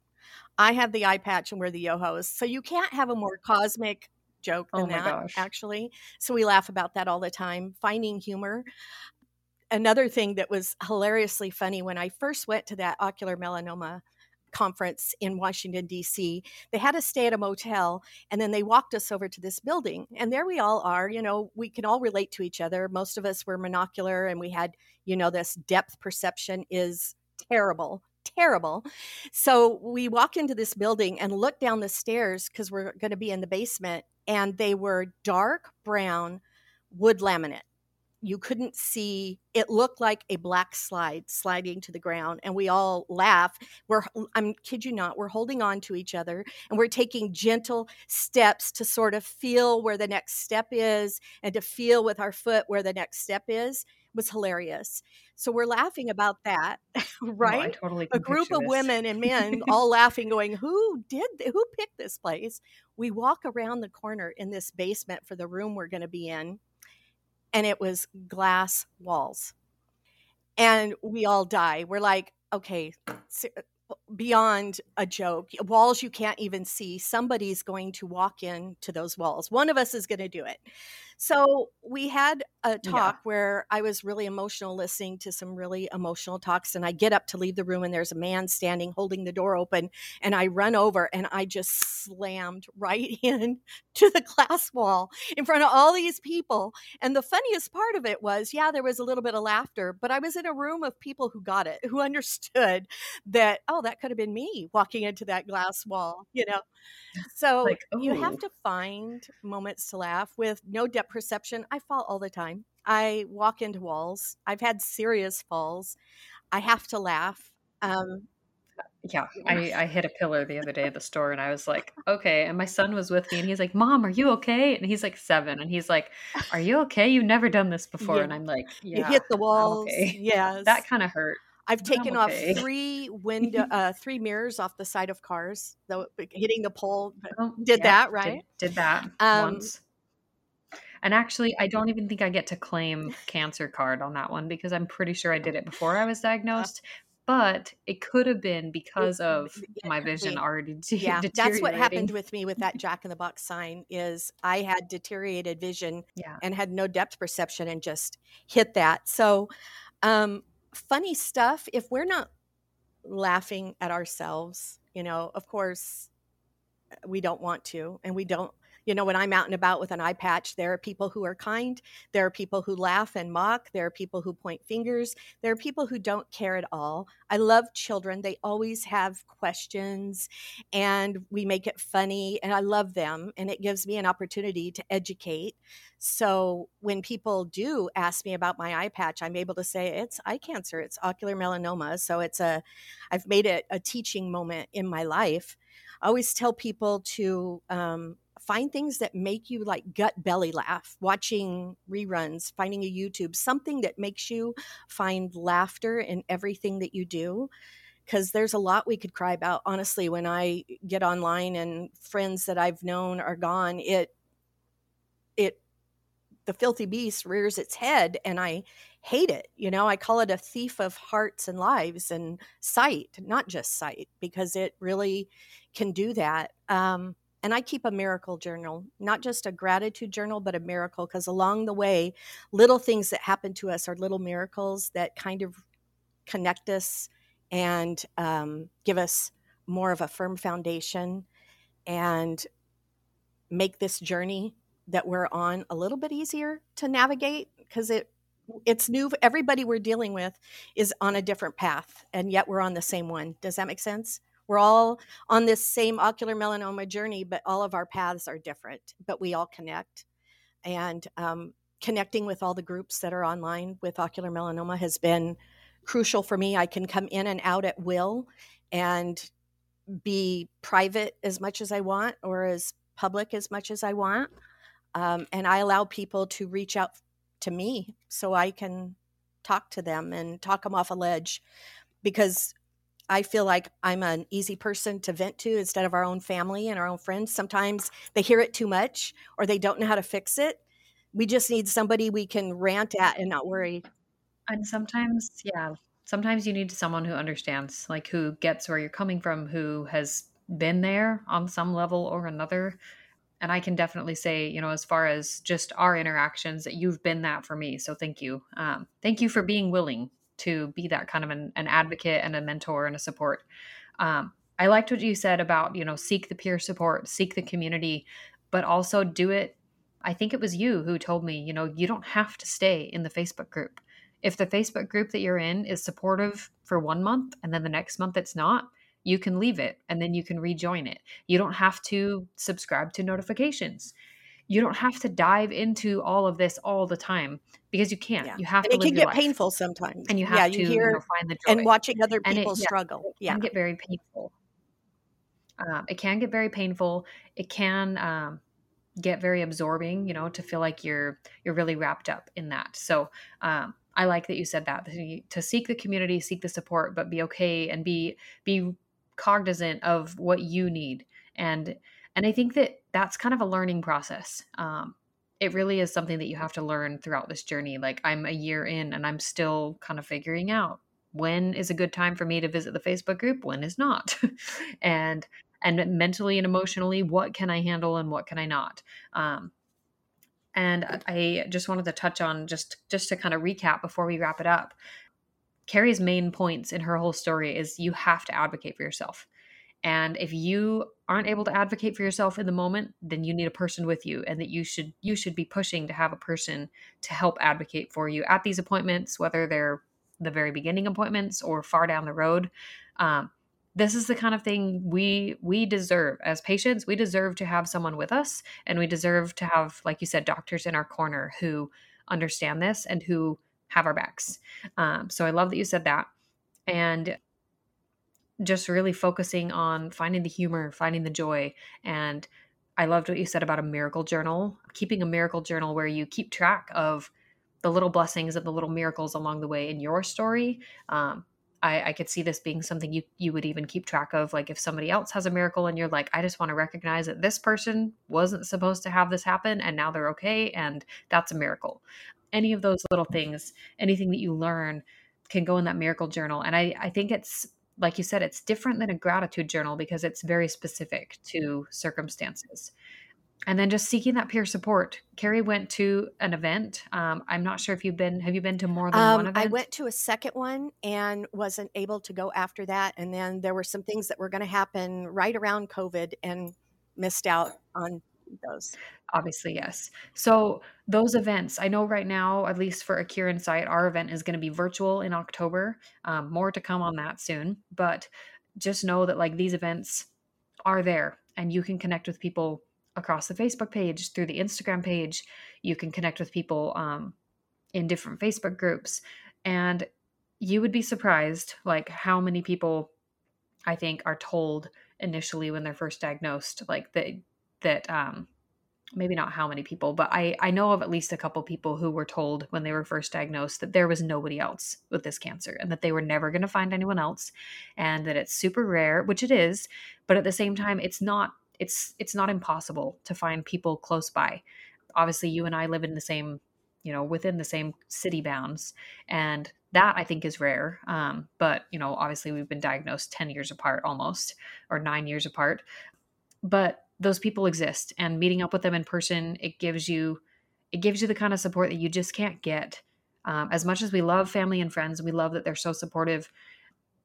I have the eye patch and we're the yo-hos. So you can't have a more cosmic joke oh than Oh that, gosh. actually. So we laugh about that all the time. Finding humor. Another thing that was hilariously funny when I first went to that ocular melanoma conference in Washington, D.C., they had us stay at a motel and then they walked us over to this building. And there we all are. You know, we can all relate to each other. Most of us were monocular and we had, you know, this depth perception is terrible terrible. So we walk into this building and look down the stairs because we're going to be in the basement, and they were dark brown wood laminate. You couldn't see, it looked like a black slide sliding to the ground, and we all laugh. We're, I'm kid you not, we're holding on to each other and we're taking gentle steps to sort of feel where the next step is and to feel with our foot where the next step is. It was hilarious. So we're laughing about that, <laughs> I right? totally a group of women and men <laughs> all laughing going who did th- who picked this place we walk around the corner in this basement for the room we're going to be in and it was glass walls. And we all die. We're like okay beyond a joke walls you can't even see somebody's going to walk into those walls one of us is going to do it so we had a talk where I was really emotional listening to some really emotional talks. And I get up to leave the room, and there's a man standing holding the door open. And I run over and I just slammed right <laughs> in to the glass wall in front of all these people. And the funniest part of it was, yeah, there was a little bit of laughter, but I was in a room of people who got it, who <laughs> understood that, oh, that that could have been me walking into that glass wall, you know. <laughs> So like, you have to find moments to laugh with no depth perception. I fall all the time. I walk into walls. I've had serious falls. I have to laugh. Um, yeah, <laughs> I, I hit a pillar the other day at the store and I was like, okay. And my son was with me and he's like, Mom, are you okay? And he's like seven and he's like, Are you okay? You've never done this before. Yeah. And I'm like, Yeah. You hit the walls. Okay. Yes. <laughs> that kind of hurt. I've taken okay. off three window, <laughs> uh, three mirrors off the side of cars, though hitting the pole. Oh, did yeah, that right? Did, did that um, once. And actually, I don't even think I get to claim cancer card on that one because I'm pretty sure I did it before I was uh, diagnosed but it could have been because of my vision already <laughs> de- yeah that's what happened with me with that <laughs> jack in the box sign is i had deteriorated vision yeah. and had no depth perception and just hit that so um, funny stuff if we're not laughing at ourselves you know of course we don't want to and we don't you know, when I'm out and about with an eye patch, there are people who are kind. There are people who laugh and mock. There are people who point fingers. There are people who don't care at all. I love children. They always have questions and we make it funny and I love them and it gives me an opportunity to educate. So when people do ask me about my eye patch, I'm able to say it's eye cancer, it's ocular melanoma. So it's a, I've made it a teaching moment in my life. I always tell people to um, find things that make you like gut belly laugh watching reruns finding a youtube something that makes you find laughter in everything that you do because there's a lot we could cry about. Honestly when i get online and friends that i've known are gone it it the filthy beast rears its head and i hate it you know? I call it a thief of hearts and lives and sight not just sight because it really can do that. Um, and I keep a miracle journal, not just a gratitude journal, but a miracle, because along the way, little things that happen to us are little miracles that kind of connect us and um, give us more of a firm foundation and make this journey that we're on a little bit easier to navigate because it it's new everybody we're dealing with is on a different path and yet we're on the same one. Does that make sense we're all on this same ocular melanoma journey, but all of our paths are different, but we all connect. And um, connecting with all the groups that are online with ocular melanoma has been crucial for me. I can come in and out at will and be private as much as I want or as public as much as I want. Um, and I allow people to reach out to me so I can talk to them and talk them off a ledge because I feel like I'm an easy person to vent to instead of our own family and our own friends. Sometimes they hear it too much or they don't know how to fix it. We just need somebody we can rant at and not worry. And sometimes, yeah, sometimes you need someone who understands, like who gets where you're coming from, who has been there on some level or another. And I can definitely say, you know, as far as just our interactions, that you've been that for me. So thank you. Um, thank you for being willing to be that kind of an, an advocate and a mentor and a support. Um, I liked what you said about, you know, seek the peer support, seek the community, but also do it. I think it was you who told me, you know, you don't have to stay in the Facebook group. If the Facebook group that you're in is supportive for one month and then the next month it's not, you can leave it and then you can rejoin it. You don't have to subscribe to notifications you don't have to dive into all of this all the time because you can't. Yeah. You have and to. It can get painful sometimes, and you have yeah, to you hear, you know, find the joy. and watching other people it, struggle. Yeah, it can get very painful. Um, it can get very painful. It can um, get very absorbing. You know, to feel like you're you're really wrapped up in that. So. Um, I like that you said that to seek the community, seek the support, but be okay and be be cognizant of what you need and and I think that that's kind of a learning process. Um, it really is something that you have to learn throughout this journey. Like I'm a year in and I'm still kind of figuring out when is a good time for me to visit the Facebook group, when is not. <laughs> and and mentally and emotionally, what can I handle and what can I not? Um, and I just wanted to touch on just just to kind of recap before we wrap it up. Carrie's main points in her whole story is you have to advocate for yourself. And if you aren't able to advocate for yourself in the moment, then you need a person with you and that you should you should be pushing to have a person to help advocate for you at these appointments, whether they're the very beginning appointments or far down the road. Um, this is the kind of thing we we deserve. As patients we deserve to have someone with us and we deserve to have like you said doctors in our corner who understand this and who have our backs. Um, so i love that you said that. And just really focusing on finding the humor finding the joy and i loved what you said about a miracle journal keeping a miracle journal where you keep track of the little blessings and the little miracles along the way in your story um, I, I could see this being something you you would even keep track of. Like if somebody else has a miracle and you're like, I just want to recognize that this person wasn't supposed to have this happen and now they're okay, and that's a miracle. Any of those little things, anything that you learn can go in that miracle journal. And I, I think it's like you said, it's different than a gratitude journal because it's very specific to circumstances and then just seeking that peer support. Carrie went to an event. Um, I'm not sure if you've been. Have you been to more than um, one event? I went to a second one and wasn't able to go after that. And then there were some things that were going to happen right around COVID and missed out on those. Obviously, yes. So those events, I know right now, at least for a Cure in Sight, our event is going to be virtual in October. Um, more to come on that soon. But just know that like these events are there, and you can connect with people across the Facebook page, through the Instagram page. You can connect with people um, in different Facebook groups. And you would be surprised, like, how many people I think are told initially when they're first diagnosed, like, that, that, um, maybe not how many people, but I, I know of at least a couple people who were told when they were first diagnosed that there was nobody else with this cancer and that they were never going to find anyone else and that it's super rare, which it is. But at the same time, it's not it's it's not impossible to find people close by obviously you and i live in the same you know within the same city bounds and that i think is rare um, but you know obviously we've been diagnosed 10 years apart almost or 9 years apart but those people exist and meeting up with them in person it gives you it gives you the kind of support that you just can't get. Um, as much as we love family and friends we love that they're so supportive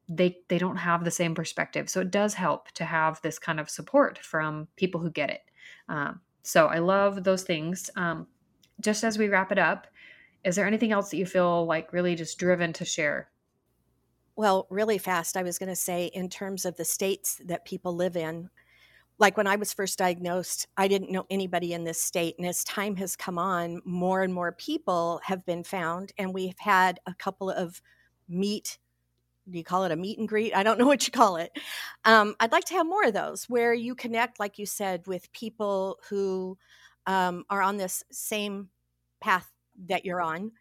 they they don't have the same perspective. So it does help to have this kind of support from people who get it. Um, so i love those things. Um, just as we wrap it up is there anything else that you feel like really just driven to share? Well really fast i was going to say in terms of the states that people live in like when i was first diagnosed i didn't know anybody in this state and as time has come on more and more people have been found and we've had a couple of meet do you call it a meet and greet? I don't know what you call it. Um, I'd like to have more of those where you connect, like you said, with people who um, are on this same path that you're on.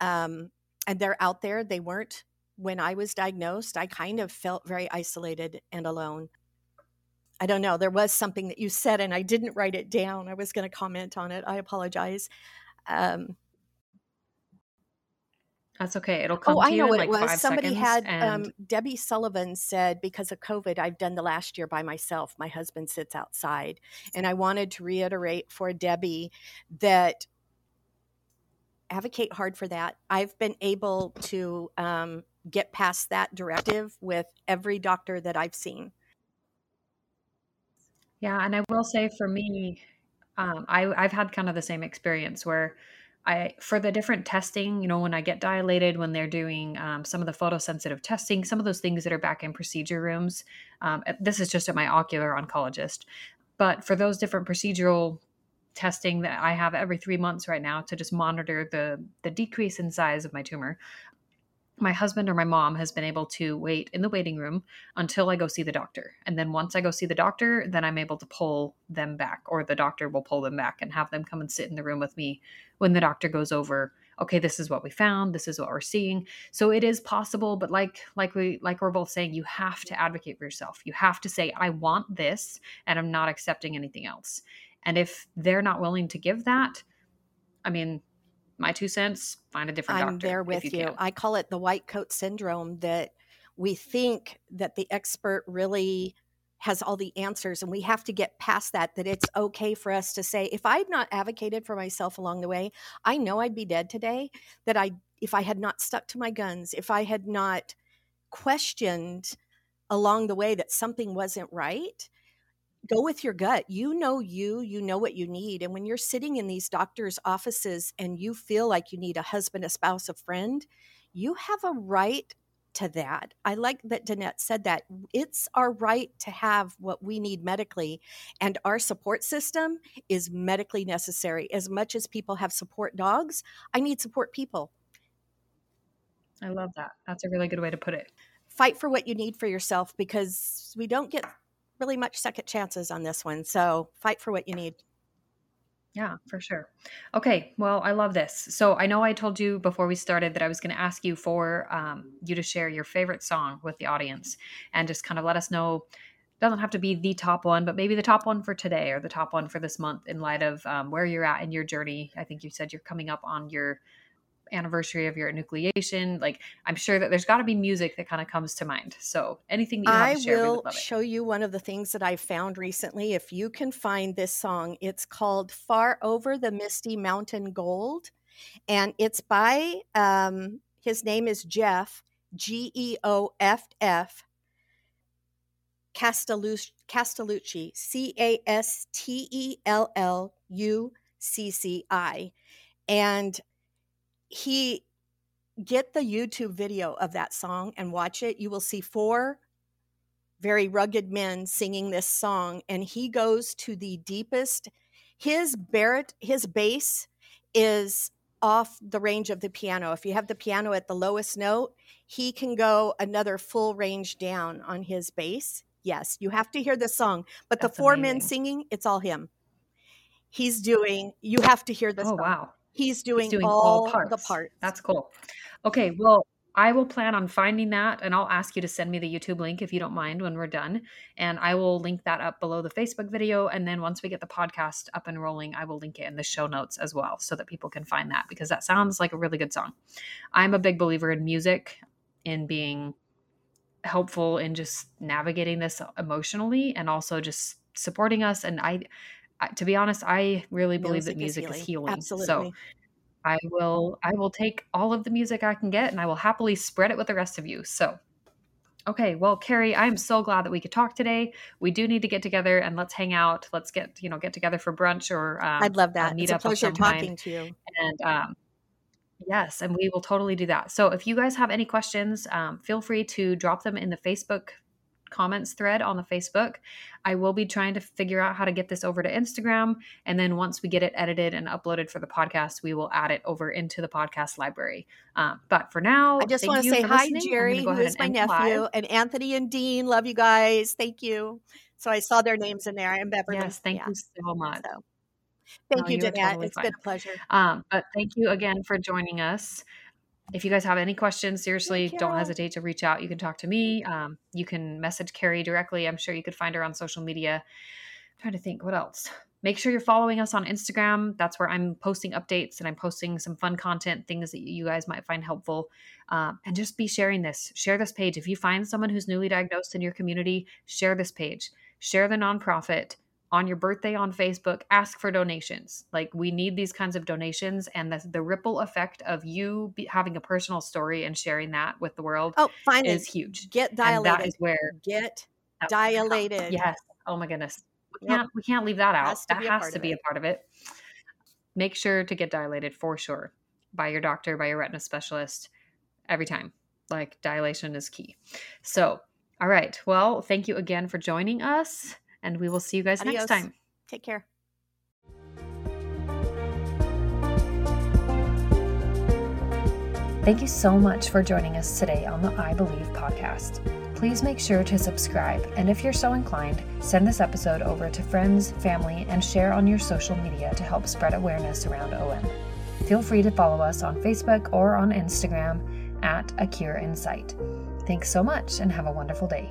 Um, and they're out there. They weren't when I was diagnosed. I kind of felt very isolated and alone. I don't know. There was something that you said, and I didn't write it down. I was going to comment on it. I apologize. Um, that's okay. It'll come oh, I know what like it was. Somebody had And um, Debbie Sullivan said because of COVID, I've done the last year by myself. My husband sits outside, and I wanted to reiterate for Debbie that advocate hard for that. I've been able to um, get past that directive with every doctor that I've seen. Yeah, and I will say for me, um, I I've had kind of the same experience where I for the different testing, you know, when I get dilated, when they're doing um, some of the photosensitive testing, some of those things that are back in procedure rooms. Um, this is just at my ocular oncologist, but for those different procedural testing that I have every three months right now to just monitor the the decrease in size of my tumor my husband or my mom has been able to wait in the waiting room until I go see the doctor. And then once I go see the doctor, then I'm able to pull them back, or the doctor will pull them back and have them come and sit in the room with me when the doctor goes over okay this is what we found. This is what we're seeing. So it is possible but like like we like we're both saying you have to advocate for yourself. You have to say i want this and i'm not accepting anything else. And if they're not willing to give that i mean my two cents find a different I'm doctor there with you you. I call it the white coat syndrome that we think that the expert really has all the answers and we have to get past that that it's okay for us to say if i had not advocated for myself along the way i know i'd be dead today that i if i had not stuck to my guns if i had not questioned along the way that something wasn't right go with your gut. You know you, you know what you need. And when you're sitting in these doctors' offices and you feel like you need a husband, a spouse, a friend, you have a right to that. I like that Danette said that. It's our right to have what we need medically, and our support system is medically necessary. As much as people have support dogs, I need support people. I love that. That's a really good way to put it. Fight for what you need for yourself because we don't get really much second chances on this one. So fight for what you need. Yeah, for sure. Okay, well, I love this. So I know I told you before we started that I was going to ask you for um, you to share your favorite song with the audience and just kind of let us know. Doesn't have to be the top one, but maybe the top one for today or the top one for this month in light of um, where you're at in your journey. I think you said you're coming up on your anniversary of your enucleation like i'm sure that there's got to be music that kind of comes to mind. So anything that you have I to share will show you one of the things that I found recently. If you can find this song, it's called "Far Over the Misty Mountain Cold," and it's by um, his name is Jeff G E O F F Castellucci, Castellucci C A S T E L L U C C I, and he get the YouTube video of that song and watch it. You will see four very rugged men singing this song, and he goes to the deepest. His barit, his bass is off the range of the piano. If you have the piano at the lowest note, he can go another full range down on his bass. Yes, you have to hear the song, but That's the four amazing. men singing, it's all him. He's doing. You have to hear this. oh song. wow He's doing, He's doing all, all parts. the parts. That's cool. Okay, well, I will plan on finding that and I'll ask you to send me the YouTube link if you don't mind when we're done. And I will link that up below the Facebook video. And then once we get the podcast up and rolling, I will link it in the show notes as well so that people can find that because that sounds like a really good song. I'm a big believer in music, in being helpful in just navigating this emotionally and also just supporting us. And I, I to be honest, I really believe that music is healing. Absolutely. So I will I will take all of the music I can get and I will happily spread it with the rest of you. So Okay, well, Carrie, I'm so glad that we could talk today. We do need to get together and let's hang out. Let's get you know get together for brunch or um, I'd love a that. It's a meetup pleasure some kind. talking to you. And um, yes, and we will totally do that. So if you guys have any questions, um, feel free to drop them in the Facebook comments thread on the Facebook. I will be trying to figure out how to get this over to Instagram. And then once we get it edited and uploaded for the podcast, we will add it over into the podcast library. Um, but for now, I just want to say hi, listening. Jerry, who is and my nephew, live. and Anthony and Dean. Love you guys. Thank you. So I saw their names in there. I'm Beverly. Yes, thank Yeah. you so much. So thank No, you, Danette. totally It's fine. been a pleasure. Um, but thank you again for joining us. If you guys have any questions, seriously, don't hesitate to reach out. You can talk to me. Um, you can message Carrie directly. I'm sure you could find her on social media. trying to think what else. Make sure you're following us on Instagram. That's where I'm posting updates and I'm posting some fun content, things that you guys might find helpful. Um, and just be sharing this. Share this page. If you find someone who's newly diagnosed in your community, share this page. Share the nonprofit on your birthday on Facebook, ask for donations. Like we need these kinds of donations, and the, the ripple effect of you be, having a personal story and sharing that with the world Oh, finally, is huge. get And that dilated. is where Get dilated. Yes. Oh my goodness. We Yep. can't we can't leave that out. Has that has to be a part of it. Make sure to get dilated for sure by your doctor, by your retina specialist every time. Like dilation is key. So, all right. Well, thank you again for joining us, and we will see you guys Adios. next time. Take care. Thank you so much for joining us today on the I Believe podcast. Please make sure to subscribe, and if you're so inclined, send this episode over to friends, family, and share on your social media to help spread awareness around OM. Feel free to follow us on Facebook or on Instagram at A Cure in Sight. Thanks so much and have a wonderful day.